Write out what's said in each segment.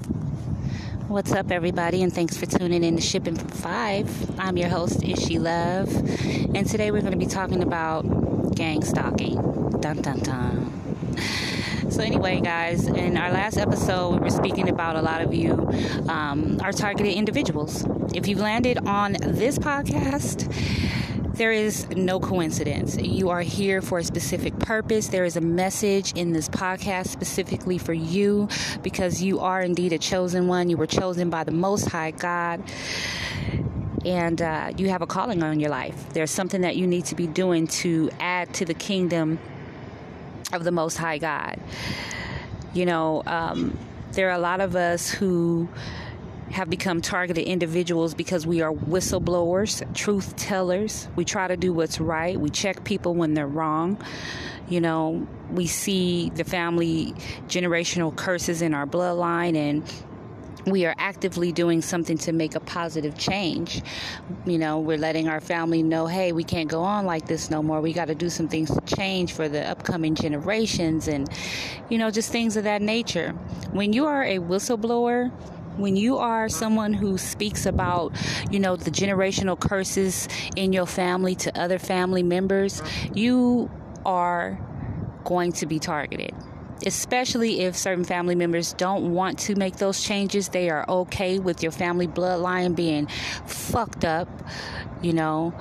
What's up, everybody, and thanks for tuning in to Shipping from Five. I'm your host, Ishi Love, and today we're going to be talking about gang stalking. Dun dun dun. So, anyway, guys, in our last episode, we were speaking about a lot of you um, are targeted individuals. If you've landed on this podcast, there is no coincidence. You are here for a specific purpose. There is a message in this podcast specifically for you because you are indeed a chosen one. You were chosen by the Most High God. And uh, you have a calling on your life. There's something that you need to be doing to add to the kingdom of the Most High God. You know, um, there are a lot of us who have become targeted individuals because we are whistleblowers, truth tellers. We try to do what's right. We check people when they're wrong. You know, we see the family generational curses in our bloodline and we are actively doing something to make a positive change. You know, we're letting our family know, hey, we can't go on like this no more. We got to do some things to change for the upcoming generations and, you know, just things of that nature. When you are a whistleblower, when you are someone who speaks about, you know, the generational curses in your family to other family members, you are going to be targeted especially if certain family members don't want to make those changes. They are okay with your family bloodline being fucked up, you know.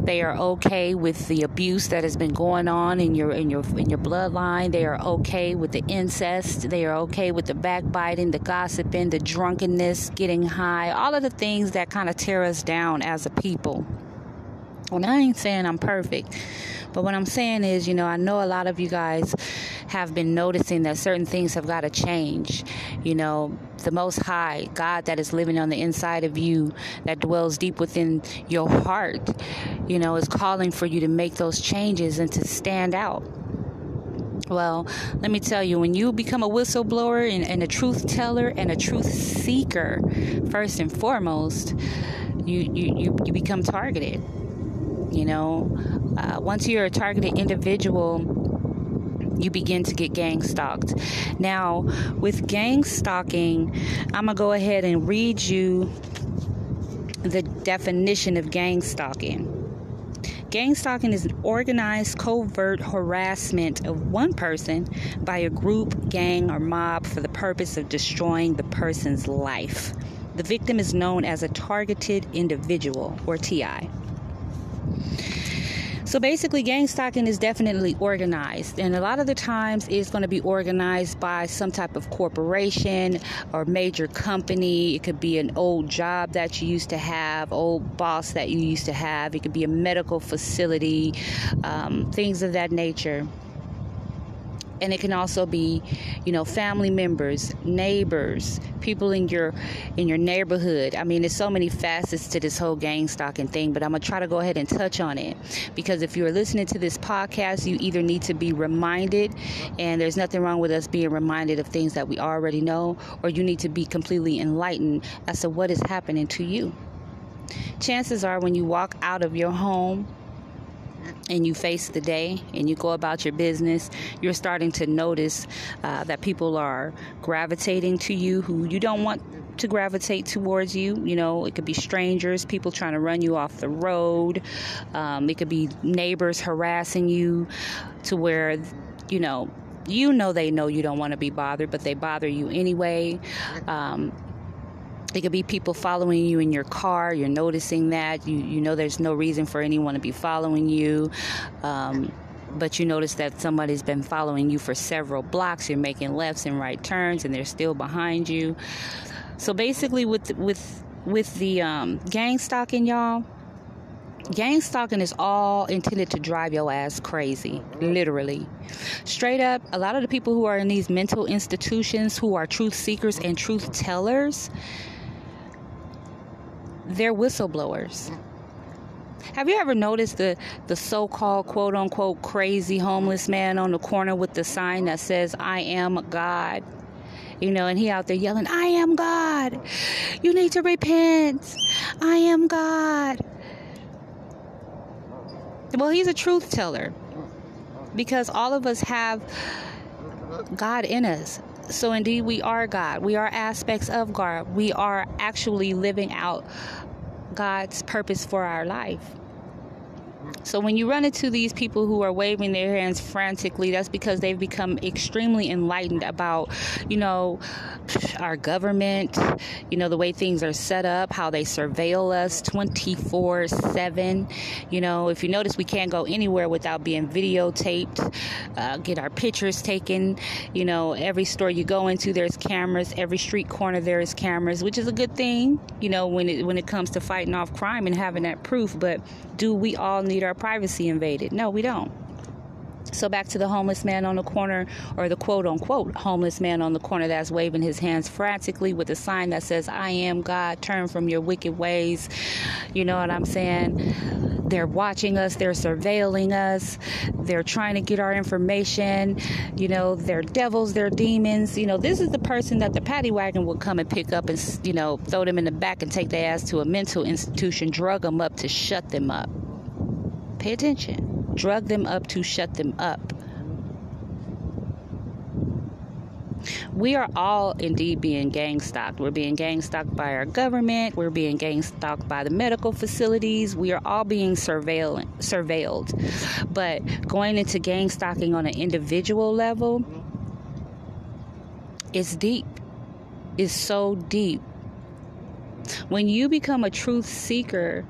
They are okay with the abuse that has been going on in your in your in your bloodline. They are okay with the incest. They are okay with the backbiting, the gossiping, the drunkenness, getting high, all of the things that kind of tear us down as a people. And I ain't saying I'm perfect, but what I'm saying is, you know, I know a lot of you guys have been noticing that certain things have got to change. You know, the Most High, God that is living on the inside of you, that dwells deep within your heart, you know, is calling for you to make those changes and to stand out. Well, let me tell you, when you become a whistleblower and, and, a truth teller and a truth seeker, first and foremost, you, you, you, you become targeted. You know, uh, once you're a targeted individual, you begin to get gang stalked. Now, with gang stalking, I'm going to go ahead and read you the definition of gang stalking. Gang stalking is an organized, covert harassment of one person by a group, gang, or mob for the purpose of destroying the person's life. The victim is known as a targeted individual, or TI. So basically, gang stalking is definitely organized, and a lot of the times it's going to be organized by some type of corporation or major company. It could be an old job that you used to have, old boss that you used to have. It could be a medical facility, um, things of that nature and it can also be you know family members neighbors people in your in your neighborhood. I mean there's so many facets to this whole gang stalking thing but i'm gonna try to go ahead and touch on it. Because if you're listening to this podcast you either need to be reminded and there's nothing wrong with us being reminded of things that we already know or you need to be completely enlightened as to what is happening to you. Chances are when you walk out of your home and you face the day and you go about your business, you're starting to notice uh, that people are gravitating to you who you don't want to gravitate towards you. You know, it could be strangers, people trying to run you off the road, um, it could be neighbors harassing you to where, you know, you know they know you don't want to be bothered, but they bother you anyway. Um, it could be people following you in your car. You're noticing that. You, you know there's no reason for anyone to be following you. Um, but you notice that somebody's been following you for several blocks. You're making lefts and right turns, and they're still behind you. So basically, with with with the um, gang stalking, y'all, gang stalking is all intended to drive your ass crazy, literally. Straight up, a lot of the people who are in these mental institutions who are truth seekers and truth tellers, they're whistleblowers. Have you ever noticed the, the so called quote unquote crazy homeless man on the corner with the sign that says, I am God? You know, and he out there yelling, I am God. You need to repent. I am God. Well, he's a truth teller because all of us have God in us. So, indeed, we are God. We are aspects of God. We are actually living out God's purpose for our life. So when you run into these people who are waving their hands frantically, that's because they've become extremely enlightened about, you know, our government, you know, the way things are set up, how they surveil us 24 7. You know, if you notice, we can't go anywhere without being videotaped, uh, get our pictures taken. You know, every store you go into, there's cameras. Every street corner, there's cameras, which is a good thing, you know, when it, when it comes to fighting off crime and having that proof. But do we all need our privacy invaded? No, we don't. So back to the homeless man on the corner, or the quote unquote homeless man on the corner that's waving his hands frantically with a sign that says, I am God, turn from your wicked ways. You know what I'm saying? They're watching us, they're surveilling us, they're trying to get our information. You know, they're devils, they're demons. You know, this is the person that the paddy wagon will come and pick up and, you know, throw them in the back and take their ass to a mental institution, drug them up to shut them up. Pay attention drug them up to shut them up. We are all indeed being gang stalked. We're being gang stalked by our government. We're being gang stalked by the medical facilities. We are all being surveilled. surveilled. But going into gang stalking on an individual level, it's deep. It's so deep. When you become a truth seeker,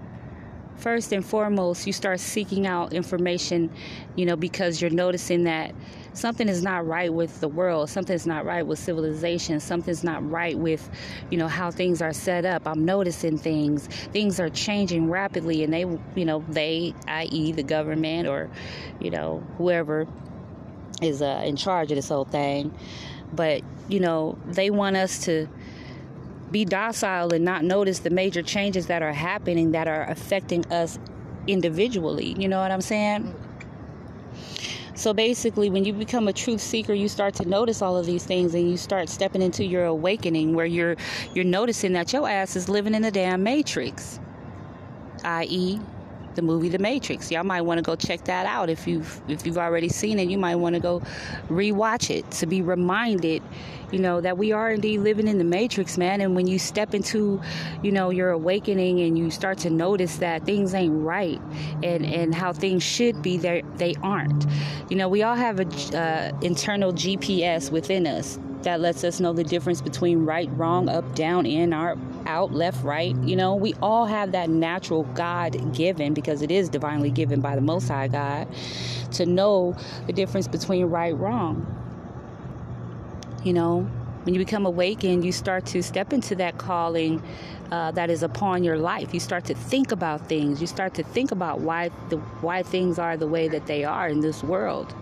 first and foremost, you start seeking out information, you know, because you're noticing that something is not right with the world, something's not right with civilization, something's not right with, you know, how things are set up. I'm noticing things. Things are changing rapidly, and they, you know, they, i.e., the government or, you know, whoever is uh, in charge of this whole thing, but, you know, they want us to be docile and not notice the major changes that are happening that are affecting us individually. You know what I'm saying? So basically, when you become a truth seeker, you start to notice all of these things, and you start stepping into your awakening, where you're you're noticing that your ass is living in a damn matrix, i.e., the movie The Matrix. Y'all might want to go check that out if you've if you've already seen it. You might want to go rewatch it to be reminded, you know, that we are indeed living in the Matrix, man. And when you step into, you know, your awakening and you start to notice that things ain't right and and how things should be, they they aren't. You know, we all have a uh, internal GPS within us that lets us know the difference between right, wrong, up, down, in, out, out, left, right. You know, we all have that natural God given because it is divinely given by the Most High God to know the difference between right, wrong. You know, when you become awakened, you start to step into that calling uh, that is upon your life. You start to think about things. You start to think about why the why things are the way that they are in this world.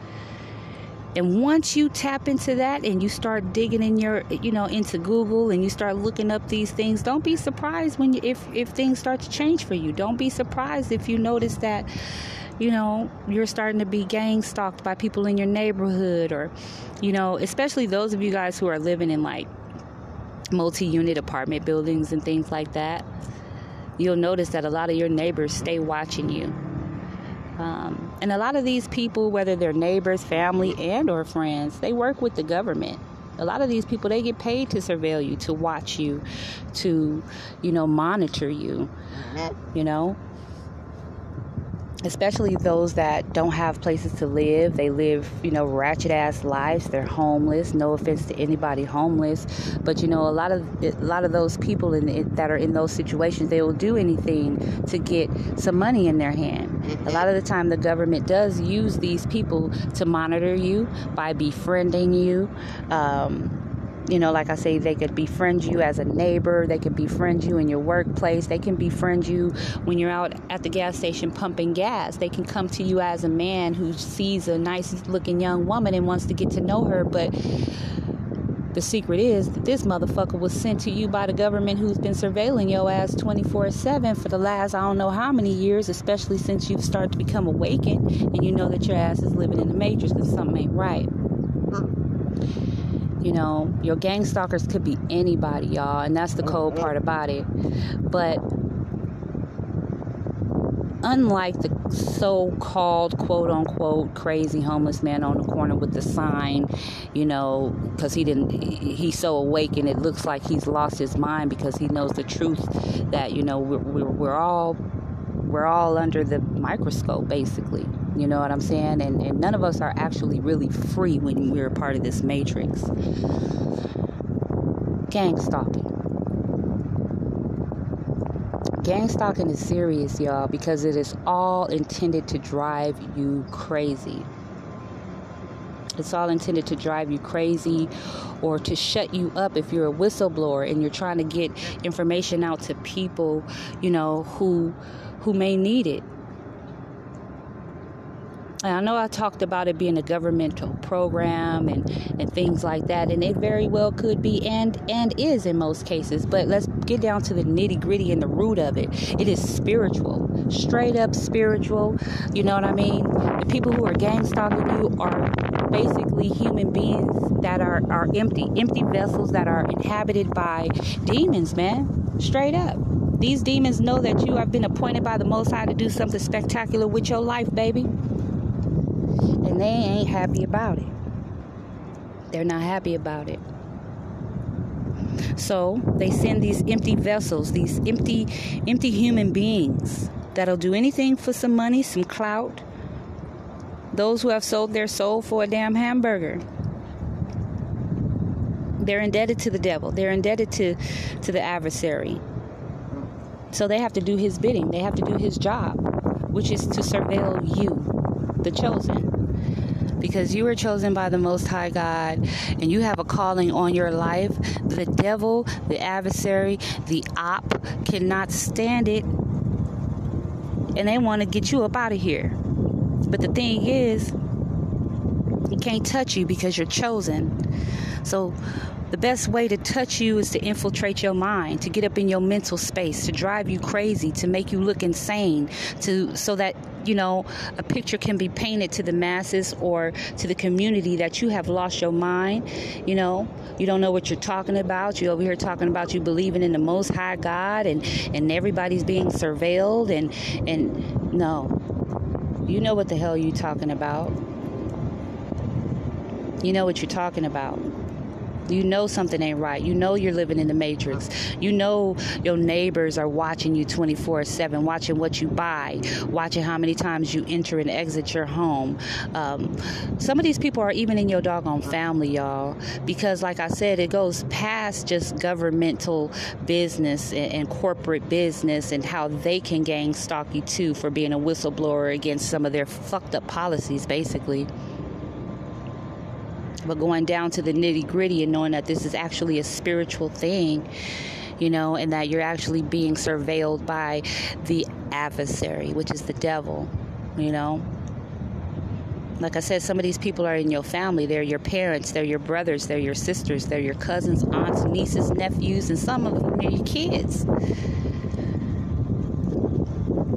And once you tap into that and you start digging in your, you know, into Google and you start looking up these things, don't be surprised when you, if if things start to change for you. Don't be surprised if you notice that, you know, you're starting to be gang stalked by people in your neighborhood, or, you know, especially those of you guys who are living in like multi-unit apartment buildings and things like that. You'll notice that a lot of your neighbors stay watching you um, and a lot of these people, whether they're neighbors, family, and or friends, they work with the government. A lot of these people, they get paid to surveil you, to watch you, to, you know, monitor you. You know, especially those that don't have places to live. They live, you know, ratchet ass lives. They're homeless. No offense to anybody homeless, but you know, a lot of a lot of those people in, that are in those situations, they will do anything to get some money in their hand. A lot of the time, the government does use these people to monitor you by befriending you. Um, you know, like I say, they could befriend you as a neighbor, they could befriend you in your workplace, they can befriend you when you're out at the gas station pumping gas. They can come to you as a man who sees a nice looking young woman and wants to get to know her, but the secret is that this motherfucker was sent to you by the government who's been surveilling your ass 24 7 for the last I don't know how many years, especially since you've started to become awakened and you know that your ass is living in the matrix because something ain't right. You know, your gang stalkers could be anybody, y'all, and that's the mm-hmm. cold part about it. But unlike the so called quote unquote crazy homeless man on the corner with the sign, you know, because he didn't, he's so awake and it looks like he's lost his mind because he knows the truth that, you know, we're, we're, we're all. We're all under the microscope, basically. You know what I'm saying? And, and none of us are actually really free when we're part of this matrix. Gang stalking gang stalking is serious, y'all, because it is all intended to drive you crazy. It's all intended to drive you crazy or to shut you up if you're a whistleblower and you're trying to get information out to people, you know, who who may need it. And I know I talked about it being a governmental program and, and things like that, and it very well could be and and is in most cases. But let's get down to the nitty gritty and the root of it. It is spiritual, straight up spiritual. You know what I mean? The people who are gang stalking you are basically human beings that are, are empty, empty vessels that are inhabited by demons, man. Straight up. These demons know that you have been appointed by the Most High to do something spectacular with your life, baby and they ain't happy about it. They're not happy about it. So they send these empty vessels, these empty, empty human beings that'll do anything for some money, some clout. Those who have sold their soul for a damn hamburger. They're indebted to the devil. They're indebted to, to the adversary. So they have to do his bidding. They have to do his job, which is to surveil you, the chosen because you were chosen by the Most High God and you have a calling on your life. The devil, the adversary, the op cannot stand it and they want to get you up out of here. But the thing is, he can't touch you because you're chosen. So the best way to touch you is to infiltrate your mind, to get up in your mental space, to drive you crazy, to make you look insane, to so that you know a picture can be painted to the masses or to the community that you have lost your mind. You know, you don't know what you're talking about. You're over here talking about you believing in the Most High God, and and everybody's being surveilled, and and no, you know what the hell you talking about. You know what you're talking about. You know something ain't right. You know you're living in the matrix. You know your neighbors are watching you 24 7, watching what you buy, watching how many times you enter and exit your home. Um, some of these people are even in your doggone family, y'all, because, like I said, it goes past just governmental business and, and corporate business and how they can gang stalk you too for being a whistleblower against some of their fucked up policies, basically but going down to the nitty gritty and knowing that this is actually a spiritual thing, you know, and that you're actually being surveilled by the adversary, which is the devil, you know. Like I said, some of these people are in your family. They're your parents, they're your brothers, they're your sisters, they're your cousins, aunts, nieces, nephews, and some of them are your kids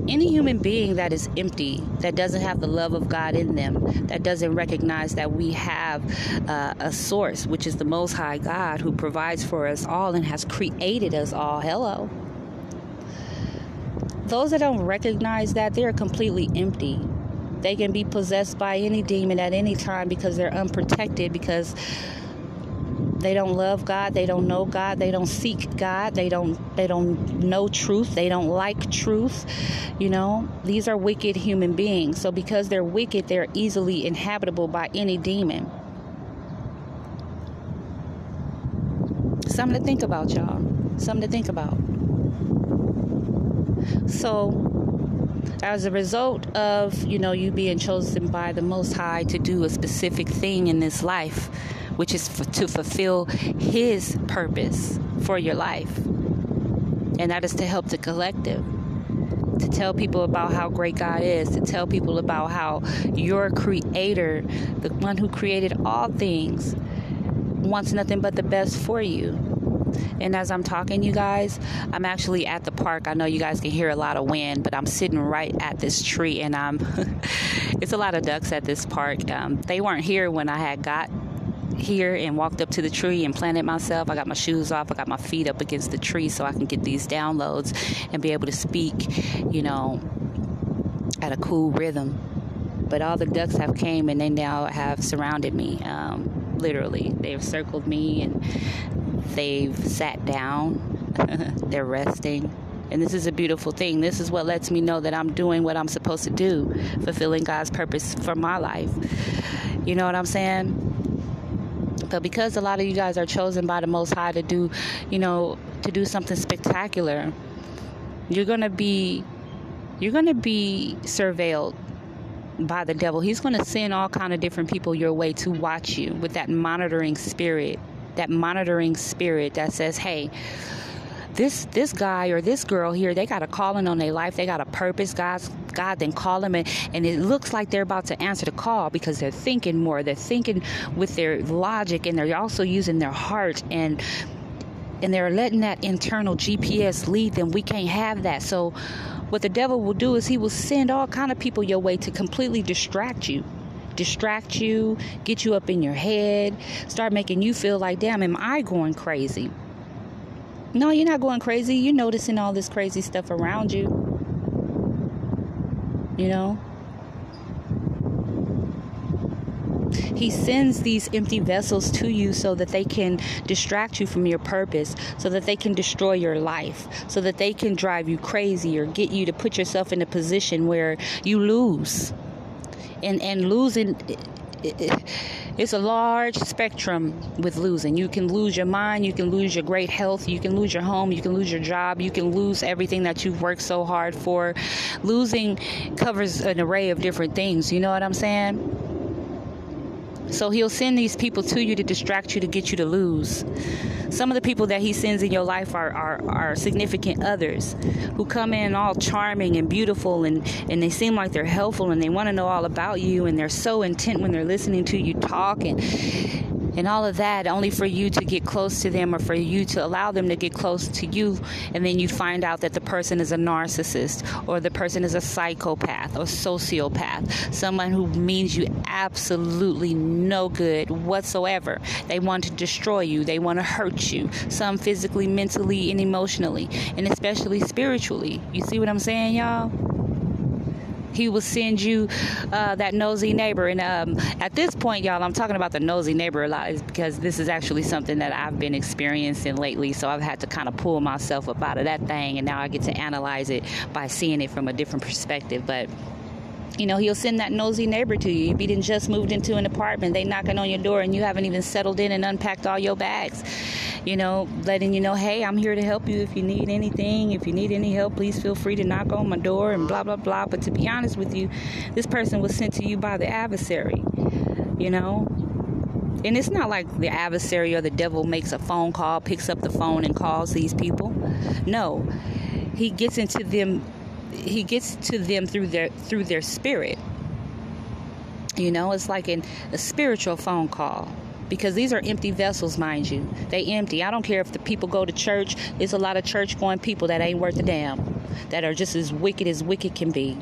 any human being that is empty, that doesn't have the love of God in them, that doesn't recognize that we have uh, a source, which is the Most High God who provides for us all and has created us all. Hello. Those that don't recognize that, they're completely empty. They can be possessed by any demon at any time because they're unprotected, because they don't love God, they don't know God, they don't seek God, they don't they don't know truth, they don't like truth. You know, these are wicked human beings. So because they're wicked, they're easily inhabitable by any demon. Something to think about, y'all. Something to think about. So as a result of you know you being chosen by the most high to do a specific thing in this life which is to fulfill His purpose for your life. And that is to help the collective, to tell people about how great God is, to tell people about how your Creator, the one who created all things, wants nothing but the best for you. And as I'm talking, you guys, I'm actually at the park. I know you guys can hear a lot of wind, but I'm sitting right at this tree, and I'm. it's a lot of ducks at this park. Um, they weren't here when I had got here and walked up to the tree and planted myself. I got my shoes off, I got my feet up against the tree so I can get these downloads and be able to speak, you know, at a cool rhythm. But all the ducks have came and they now have surrounded me. Um, literally, they've circled me and they've sat down. They're resting. And this is a beautiful thing. This is what lets me know that I'm doing what I'm supposed to do, fulfilling God's purpose for my life. You know what I'm saying? But because a lot of you guys are chosen by the Most High to do, you know, to do something spectacular, you're gonna be, you're gonna be surveilled by the devil. He's gonna send all kind of different people your way to watch you with that monitoring spirit, that monitoring spirit that says, "Hey." This this guy or this girl here, they got a calling on their life. They got a purpose. God's God then call them, and, and it looks like they're about to answer the call because they're thinking more. They're thinking with their logic, and they're also using their heart and and they're letting that internal GPS lead them. We can't have that. So what the devil will do is he will send all kind of people your way to completely distract you distract you, get you up in your head, start making you feel like, damn, am I going crazy? No, you're not going crazy. You're noticing all this crazy stuff around you. You know? He sends these empty vessels to you so that they can distract you from your purpose, so that they can destroy your life, so that they can drive you crazy or get you to put yourself in a position where you lose. And and losing it's a large spectrum with losing. You can lose your mind, you can lose your great health, you can lose your home, you can lose your job, you can lose everything that you've worked so hard for. Losing covers an array of different things. You know what I'm saying? So he'll send these people to you to distract you, to get you to lose. Some of the people that he sends in your life are, are, are significant others who come in all charming and beautiful and, and they seem like they're helpful and they want to know all about you and they're so intent when they're listening to you talk and and all of that only for you to get close to them or for you to allow them to get close to you and then you find out that the person is a narcissist or the person is a psychopath or sociopath someone who means you absolutely no good whatsoever they want to destroy you they want to hurt you some physically mentally and emotionally and especially spiritually you see what i'm saying y'all he will send you uh, that nosy neighbor. And um, at this point, y'all, I'm talking about the nosy neighbor a lot is because this is actually something that I've been experiencing lately. So I've had to kind of pull myself up out of that thing, and now I get to analyze it by seeing it from a different perspective. But you know, he'll send that nosy neighbor to you. If you didn't just moved into an apartment, they knocking on your door and you haven't even settled in and unpacked all your bags. You know, letting you know, hey, I'm here to help you if you need anything. If you need any help, please feel free to knock on my door and blah, blah, blah. But to be honest with you, this person was sent to you by the adversary, you know? And it's not like the adversary or the devil makes a phone call, picks up the phone, and calls these people. No, he gets into them he gets to them through their through their spirit. You know, it's like an, a spiritual phone call because these are empty vessels, mind you. They empty. I don't care if the people go to church. There's a lot of church going people that ain't worth a damn, that are just as wicked as wicked can be.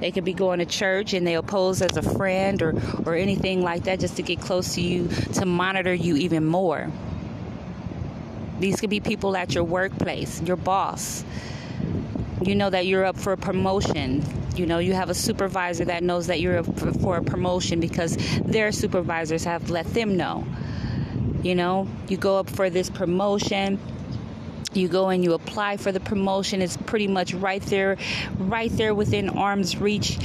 They could be going to church and they'll pose as a friend or, or anything like that just to get close to you, to monitor you even more. These could be people at your workplace, your boss, you know that you're up for a promotion. You know, you have a supervisor that knows that you're up for a promotion because their supervisors have let them know. You know, you go up for this promotion you go and you apply for the promotion it's pretty much right there right there within arm's reach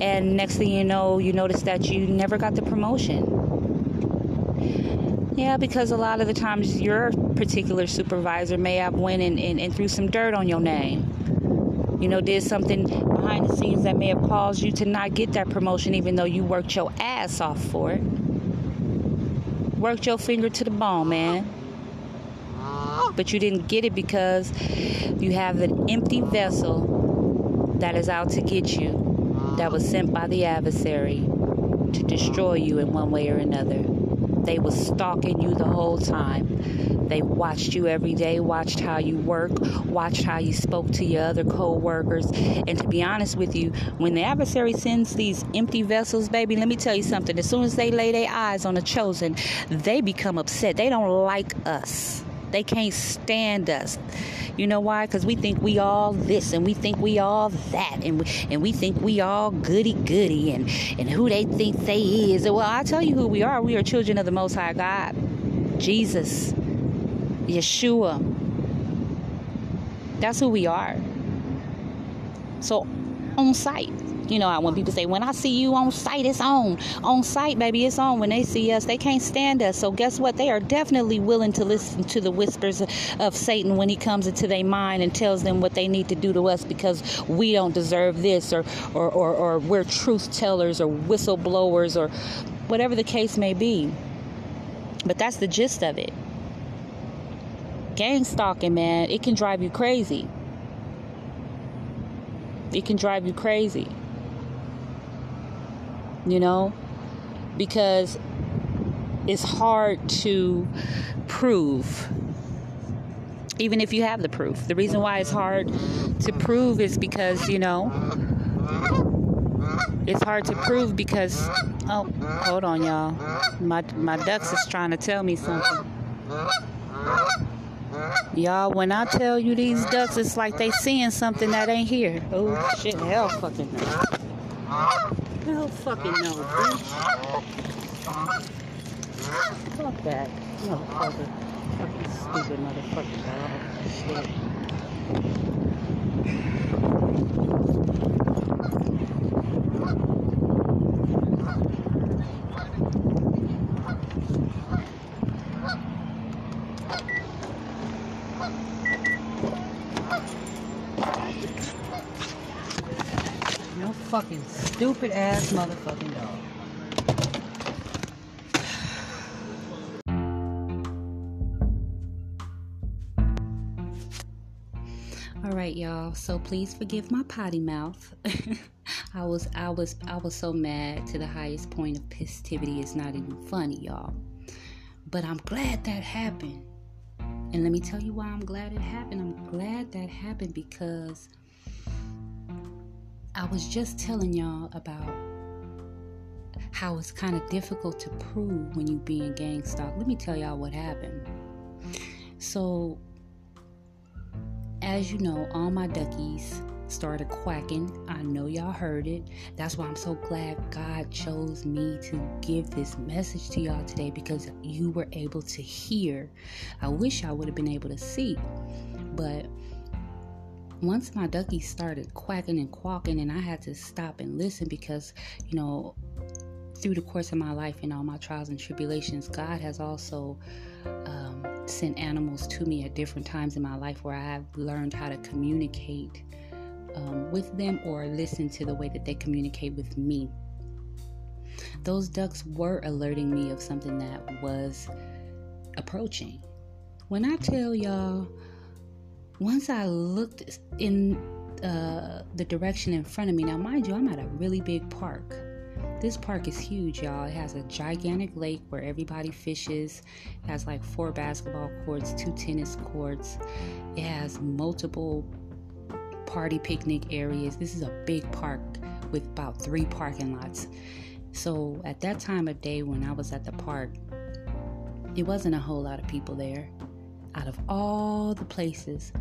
and next thing you know you notice that you never got the promotion yeah because a lot of the times your particular supervisor may have went and, and, and threw some dirt on your name you know, did something behind the scenes that may have caused you to not get that promotion, even though you worked your ass off for it. Worked your finger to the bone, man. But you didn't get it because you have an empty vessel that is out to get you, that was sent by the adversary to destroy you in one way or another. They were stalking you the whole time. They watched you every day, watched how you work, watched how you spoke to your other co-workers. And to be honest with you, when the adversary sends these empty vessels, baby, let me tell you something. As soon as they lay their eyes on the chosen, they become upset. They don't like us. They can't stand us. You know why? Because we think we all this and we think we all that and we, and we think we all goody goody and, and who they think they is. Well, I tell you who we are. We are children of the Most High God. Jesus. Yeshua. That's who we are. So on sight. You know, when people say, when I see you on sight, it's on. On sight, baby, it's on. When they see us, they can't stand us. So, guess what? They are definitely willing to listen to the whispers of Satan when he comes into their mind and tells them what they need to do to us because we don't deserve this or, or, or, or we're truth tellers or whistleblowers or whatever the case may be. But that's the gist of it. Gang stalking, man, it can drive you crazy. It can drive you crazy you know, because it's hard to prove. Even if you have the proof. The reason why it's hard to prove is because, you know, it's hard to prove because oh, hold on y'all. My my ducks is trying to tell me something. Y'all, when I tell you these ducks, it's like they seeing something that ain't here. Oh shit, hell fucking no. Hell fucking no, bitch. Fuck that. Motherfucker. Fucking stupid motherfucker dog. Shit. fucking stupid ass motherfucking dog. All right, y'all. So please forgive my potty mouth. I was I was I was so mad to the highest point of positivity. It's not even funny, y'all. But I'm glad that happened. And let me tell you why I'm glad it happened. I'm glad that happened because I was just telling y'all about how it's kind of difficult to prove when you being gang stalked. Let me tell y'all what happened. So, as you know, all my duckies started quacking. I know y'all heard it. That's why I'm so glad God chose me to give this message to y'all today because you were able to hear. I wish I would have been able to see, but once my duckies started quacking and quacking, and I had to stop and listen because, you know, through the course of my life and all my trials and tribulations, God has also um, sent animals to me at different times in my life where I have learned how to communicate um, with them or listen to the way that they communicate with me. Those ducks were alerting me of something that was approaching. When I tell y'all, once I looked in uh, the direction in front of me, now mind you, I'm at a really big park. This park is huge, y'all. It has a gigantic lake where everybody fishes. It has like four basketball courts, two tennis courts. It has multiple party picnic areas. This is a big park with about three parking lots. So at that time of day when I was at the park, it wasn't a whole lot of people there out of all the places,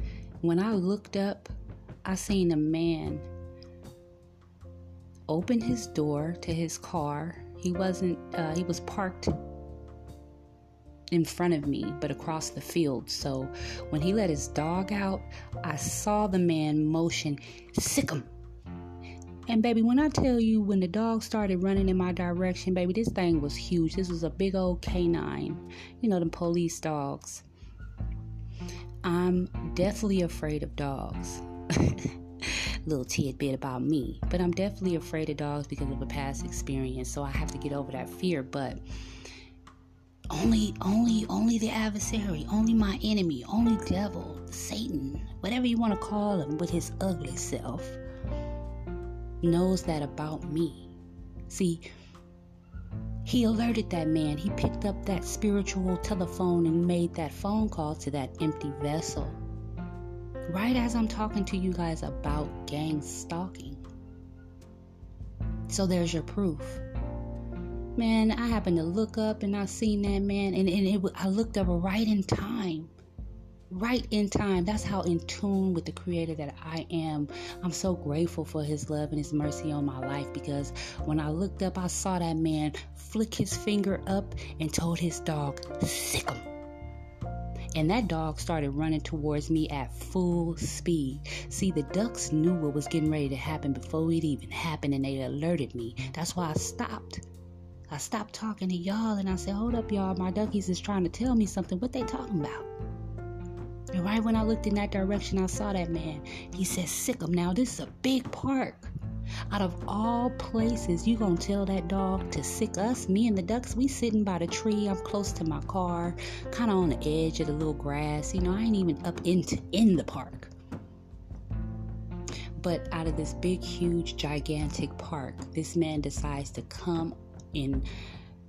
when I looked up, I seen a man open his door to his car. He wasn't, uh, he was parked in front of me, but across the field. So when he let his dog out, I saw the man motion, sick him. And baby, when I tell you, when the dog started running in my direction, baby, this thing was huge. This was a big old canine, you know, the police dogs. I'm definitely afraid of dogs. Little tidbit about me, but I'm definitely afraid of dogs because of a past experience, so I have to get over that fear. But only, only, only the adversary, only my enemy, only devil, Satan, whatever you want to call him, with his ugly self, knows that about me. See, he alerted that man. He picked up that spiritual telephone and made that phone call to that empty vessel. Right as I'm talking to you guys about gang stalking. So there's your proof. Man, I happened to look up and I seen that man, and, and it, I looked up right in time right in time. That's how in tune with the Creator that I am. I'm so grateful for His love and His mercy on my life because when I looked up, I saw that man flick his finger up and told his dog, sick him. And that dog started running towards me at full speed. See, the ducks knew what was getting ready to happen before it even happened and they alerted me. That's why I stopped. I stopped talking to y'all and I said, Hold up, y'all. My duckies is trying to tell me something. What they talking about? And right when I looked in that direction, I saw that man. He said, Sick him. Now, this is a big park. Out of all places, you gonna tell that dog to sick us? Me and the ducks, we sitting by the tree. I'm close to my car, kind of on the edge of the little grass. You know, I ain't even up into in the park. But out of this big, huge, gigantic park, this man decides to come in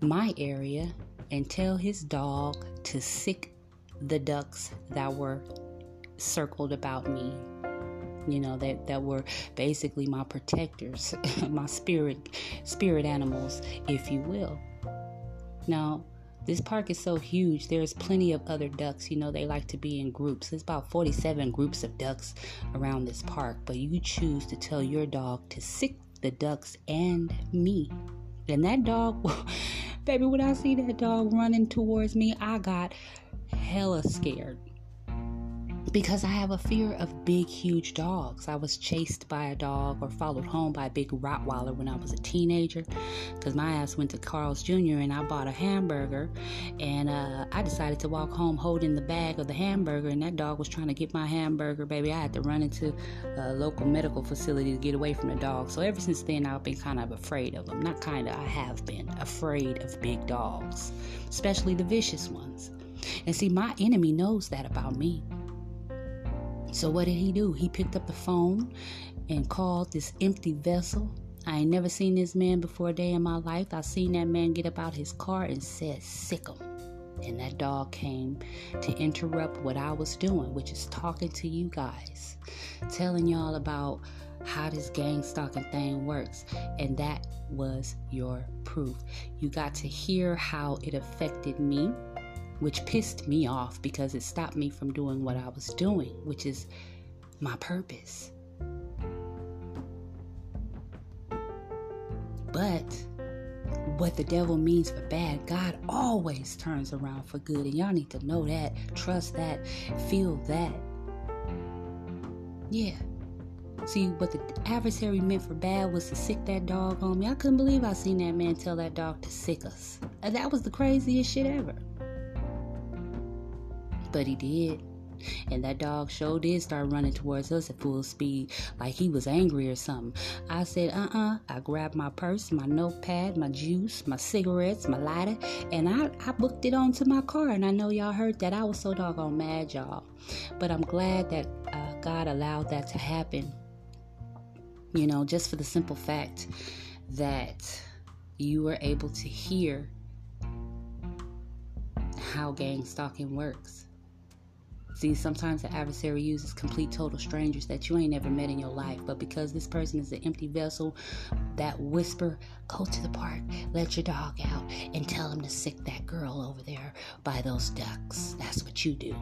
my area and tell his dog to sick the ducks that were circled about me you know that that were basically my protectors my spirit spirit animals if you will. Now this park is so huge. There's plenty of other ducks. You know they like to be in groups. There's about 47 groups of ducks around this park but you choose to tell your dog to sick the ducks and me. And that dog baby when i see that dog running towards me i got hella scared because I have a fear of big, huge dogs. I was chased by a dog or followed home by a big Rottweiler when I was a teenager because my ass went to Carl's Jr. and I bought a hamburger and uh, I decided to walk home holding the bag of the hamburger and that dog was trying to get my hamburger, baby. I had to run into a local medical facility to get away from the dog. So ever since then, I've been kind of afraid of them. Not kind of, I have been afraid of big dogs, especially the vicious ones. And see, my enemy knows that about me. So what did he do? He picked up the phone and called this empty vessel. I ain't never seen this man before a day in my life. I seen that man get up out his car and said, sick him. And that dog came to interrupt what I was doing, which is talking to you guys, telling y'all about how this gang stalking thing works. And that was your proof. You got to hear how it affected me which pissed me off because it stopped me from doing what I was doing, which is my purpose. But what the devil means for bad, God always turns around for good. And y'all need to know that, trust that, feel that. Yeah. See, what the adversary meant for bad was to sick that dog on me. I couldn't believe I seen that man tell that dog to sick us. And that was the craziest shit ever. But he did. And that dog sure did start running towards us at full speed, like he was angry or something. I said, uh uh I grabbed my purse, my notepad, my juice, my cigarettes, my lighter, and I, I booked it onto my car. And I know y'all heard that. I was so doggone mad, y'all. But I'm glad that uh, God allowed that to happen. You know, just for the simple fact that you were able to hear how gang stalking works See, sometimes the adversary uses complete total strangers that you ain't ever met in your life, but because this person is an empty vessel, that whisper, go to the park, let your dog out, and tell him to sick that girl over there by those ducks. That's what you do.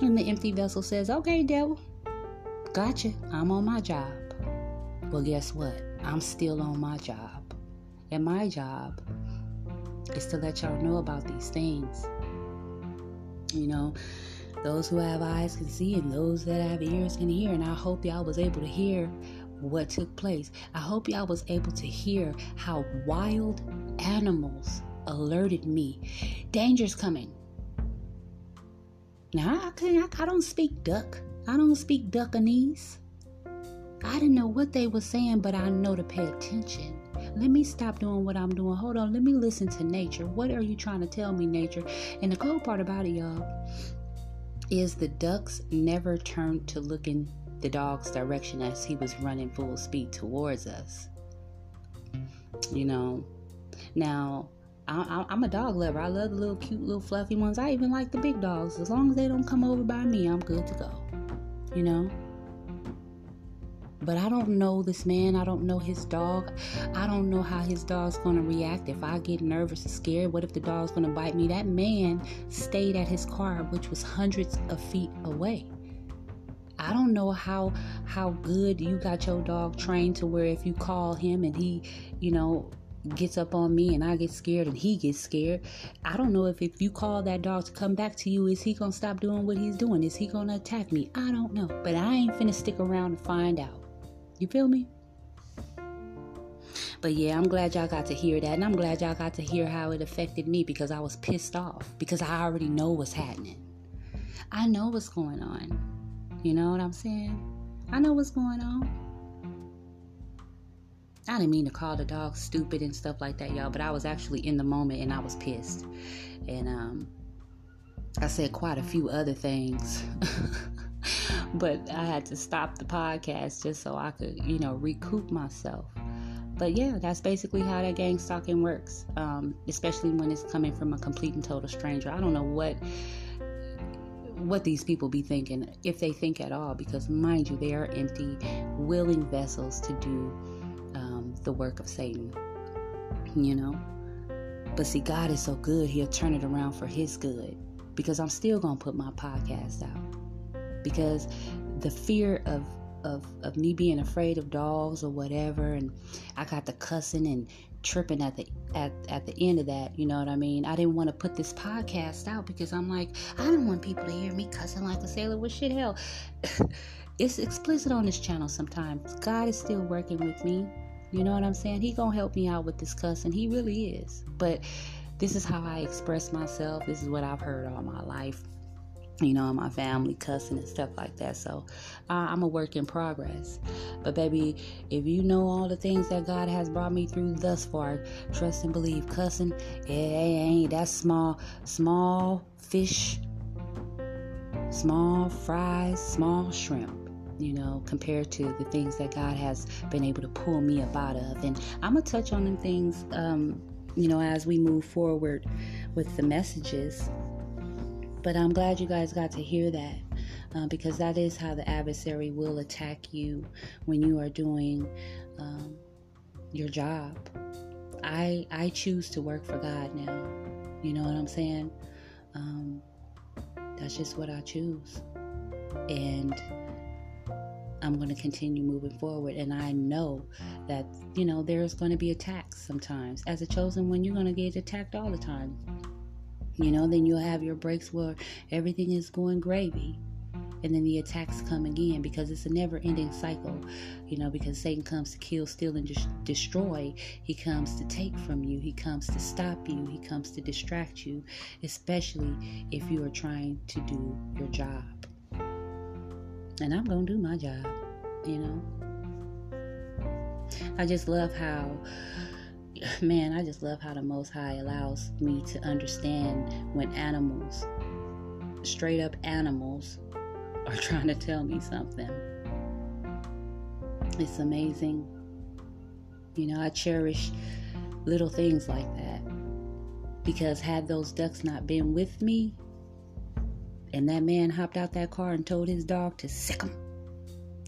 And the empty vessel says, okay, devil, gotcha, I'm on my job. Well, guess what? I'm still on my job. And my job is to let y'all know about these things you know, those who have eyes can see and those that have ears can hear. And I hope y'all was able to hear what took place. I hope y'all was able to hear how wild animals alerted me. Danger's coming. Now I can't I, I don't speak duck. I don't speak duckanese. I didn't know what they were saying, but I know to pay attention. Let me stop doing what I'm doing. Hold on. Let me listen to nature. What are you trying to tell me, nature? And the cool part about it, y'all, is the ducks never turned to look in the dog's direction as he was running full speed towards us. You know, now I, am a dog lover. I love the little cute, little fluffy ones. I even like the big dogs. As long as they don't come over by me, I'm good to go. You know? But I don't know this man. I don't know his dog. I don't know how his dog's going to react if I get nervous or scared. What if the dog's going to bite me? That man stayed at his car, which was hundreds of feet away. I don't know how how good you got your dog trained to where if you call him and he, you know, gets up on me and I get scared and he gets scared. I don't know if if you call that dog to come back to you, is he gonna stop doing what he's doing? Is he gonna attack me? I don't know. But I ain't finna stick around to find out. You feel me? But yeah, I'm glad y'all got to hear that. And I'm glad y'all got to hear how it affected me because I was pissed off because I already know what's happening. I know what's going on. You know what I'm saying? I know what's going on. I didn't mean to call the dog stupid and stuff like that, y'all, but I was actually in the moment and I was pissed. And um I said quite a few other things. but I had to stop the podcast just so I could, you know, recoup myself. But yeah, that's basically how that gang stalking works, um, especially when it's coming from a complete and total stranger. I don't know what what these people be thinking, if they think at all, because mind you, they are empty, willing vessels to do um, the work of Satan. You know, but see, God is so good; He'll turn it around for His good. Because I'm still gonna put my podcast out because the fear of of, of me being afraid of dogs or whatever and I got the cussing and tripping at the at, at the end of that you know what I mean? I didn't want to put this podcast out because I'm like I don't want people to hear me cussing like a sailor with shit hell. It's explicit on this channel sometimes. God is still working with me. You know what I'm saying? He gonna help me out with this cussing. He really is. But this is how I express myself. This is what I've heard all my life you know, my family cussing and stuff like that. So uh, I'm a work in progress. But baby, if you know all the things that God has brought me through thus far, trust and believe. Cussing, it ain't that small, small fish, small fries, small shrimp. You know, compared to the things that God has been able to pull me up out of. And I'm gonna touch on them things, um, you know, as we move forward with the messages but I'm glad you guys got to hear that uh, because that is how the adversary will attack you when you are doing um, your job. I I choose to work for God now. You know what I'm saying? Um, that's just what I choose, and I'm going to continue moving forward. And I know that you know there's going to be attacks sometimes. As a chosen one, you're going to get attacked all the time you know, then you'll have your breaks where everything is going gravy. And then the attacks come again because it's a never ending cycle, you know, because Satan comes to kill, steal, and destroy. He comes to take from you, he comes to stop you, he comes to distract you, especially if you are trying to do your job. And I'm going to do my job, you know. I just love how man, I just love how the Most High allows me to understand when animals, straight up animals, are trying to tell me something. It's amazing. You know, I cherish little things like that because had those ducks not been with me, and that man hopped out that car and told his dog to sick him,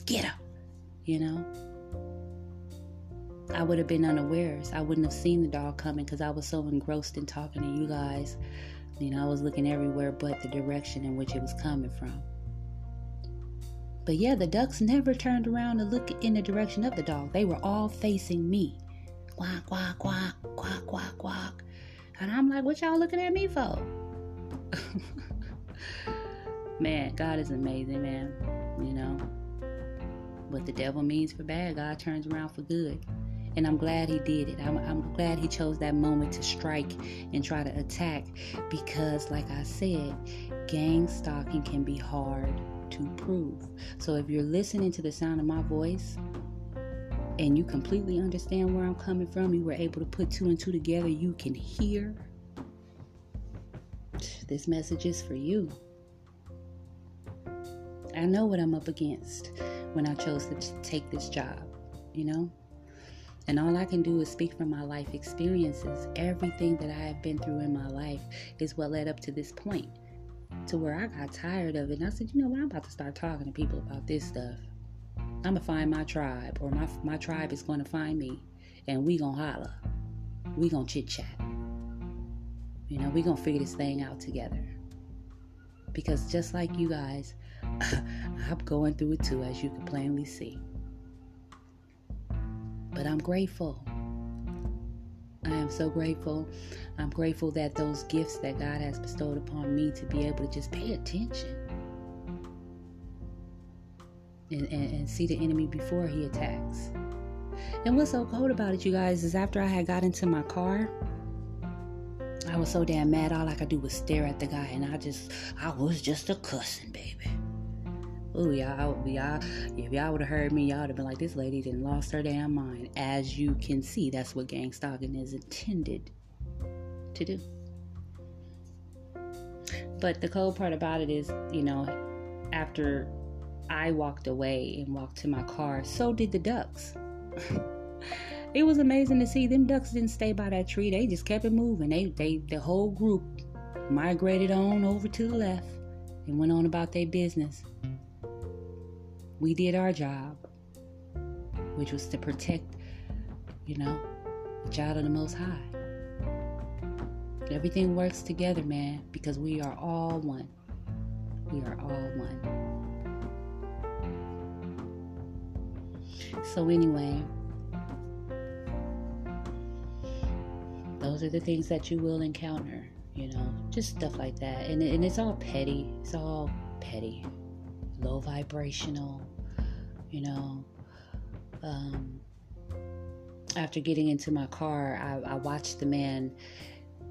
get him, you know I would have been unawares. I wouldn't have seen the dog coming because I was so engrossed in talking to you guys. You know, I was looking everywhere but the direction in which it was coming from. But yeah, the ducks never turned around to look in the direction of the dog. They were all facing me. Quack, quack, quack, quack, quack, quack. And I'm like, what y'all looking at me for? man, God is amazing, man. You know, what the devil means for bad, God turns around for good. And I'm glad he did it. I'm, I'm glad he chose that moment to strike and try to attack because, like I said, gang stalking can be hard to prove. So if you're listening to the sound of my voice, and you completely understand where I'm coming from, you were able to put two and two together, you can hear this message is for you. I know what I'm up against when I chose to take this job, you know? And all I can do is speak from my life experiences. Everything that I have been through in my life is what led up to this point, to where I got tired of it. And I said, you know what? I'm about to start talking to people about this stuff. I'm gonna find my tribe, or my my tribe is gonna find me, and we gonna holler. We gonna chit chat. You know, we gonna figure this thing out together. Because just like you guys, I'm going through it too, as you can plainly see. But I'm grateful. I am so grateful. I'm grateful that those gifts that God has bestowed upon me to be able to just pay attention and, and, and see the enemy before he attacks. And what's so cold about it, you guys, is after I had got into my car, I was so damn mad. All I could do was stare at the guy, and I just, I was just a cussing, baby. Ooh, y'all, y'all, if y'all would have heard me, y'all would have been like, this lady didn't lost her damn mind. As you can see, that's what gang stalking is intended to do. But the cold part about it is, you know, after I walked away and walked to my car, so did the ducks. it was amazing to see them ducks didn't stay by that tree. They just kept it moving. They they the whole group migrated on over to the left and went on about their business. We did our job, which was to protect, you know, the child of the most high. Everything works together, man, because we are all one. We are all one. So, anyway, those are the things that you will encounter, you know, just stuff like that. And, and it's all petty, it's all petty, low vibrational, you know. Um, after getting into my car, I, I watched the man.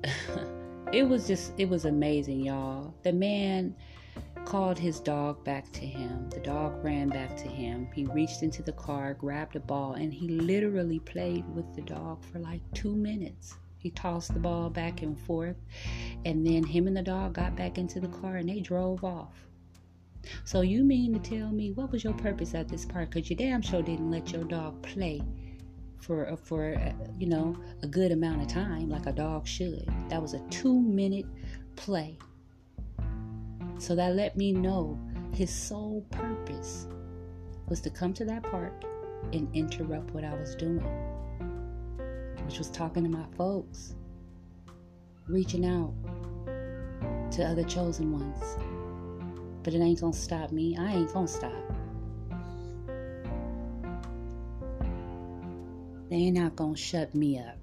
it was just, it was amazing, y'all. The man called his dog back to him. The dog ran back to him. He reached into the car, grabbed a ball, and he literally played with the dog for like two minutes. He tossed the ball back and forth, and then him and the dog got back into the car and they drove off. So you mean to tell me what was your purpose at this park? Cause you damn sure didn't let your dog play for for you know a good amount of time like a dog should. That was a two minute play so that let me know his sole purpose was to come to that park and interrupt what I was doing, which was talking to my folks, reaching out to other chosen ones. But it ain't gonna stop me. I ain't gonna stop. They ain't not gonna shut me up.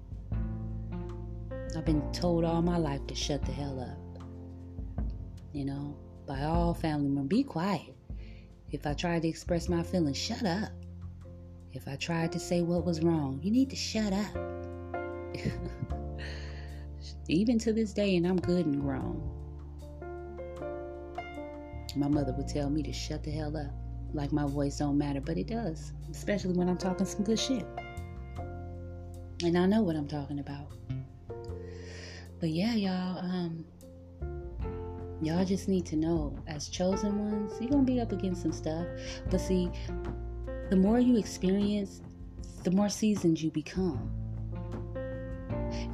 I've been told all my life to shut the hell up. You know? by all family members be quiet. If I tried to express my feelings, shut up. If I tried to say what was wrong, you need to shut up. Even to this day, and I'm good and grown. My mother would tell me to shut the hell up. Like my voice don't matter, but it does. Especially when I'm talking some good shit. And I know what I'm talking about. But yeah, y'all, um, Y'all just need to know, as chosen ones, you're to be up against some stuff. But see, the more you experience, the more seasoned you become.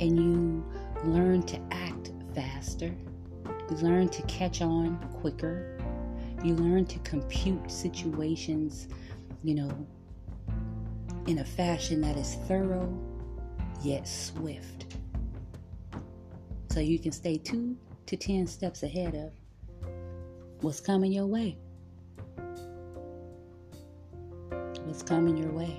And you learn to act faster. You learn to catch on quicker. You learn to compute situations, you know, in a fashion that is thorough yet swift. So you can stay two to 10 steps ahead of what's coming your way. What's coming your way.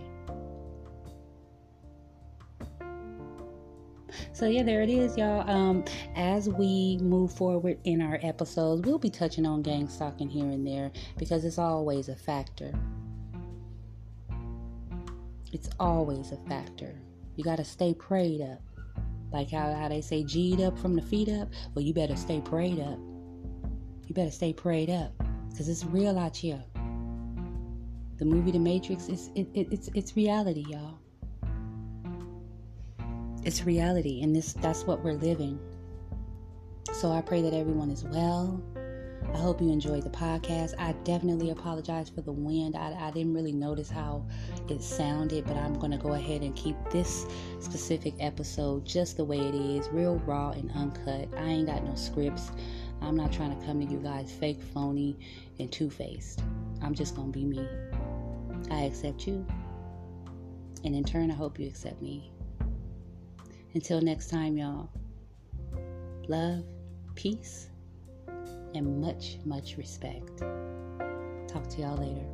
So yeah, there it is, y'all. Um, as we move forward in our episodes, we'll be touching on gang stalking here and there because it's always a factor. It's always a factor. You got to stay prayed up. Like how, how they say G'd up from the feet up. Well, you better stay prayed up. You better stay prayed up. Because it's real out here. The movie The Matrix is it, it, it's it's reality, y'all. It's reality, and this that's what we're living. So I pray that everyone is well I hope you enjoyed the podcast. I definitely apologize for the wind. I, I didn't really notice how it sounded, but I'm going to go ahead and keep this specific episode just the way it is real raw and uncut. I ain't got no scripts. I'm not trying to come to you guys fake, phony, and two faced. I'm just going to be me. I accept you. And in turn, I hope you accept me. Until next time, y'all, love, peace, and much, much respect. Talk to y'all later.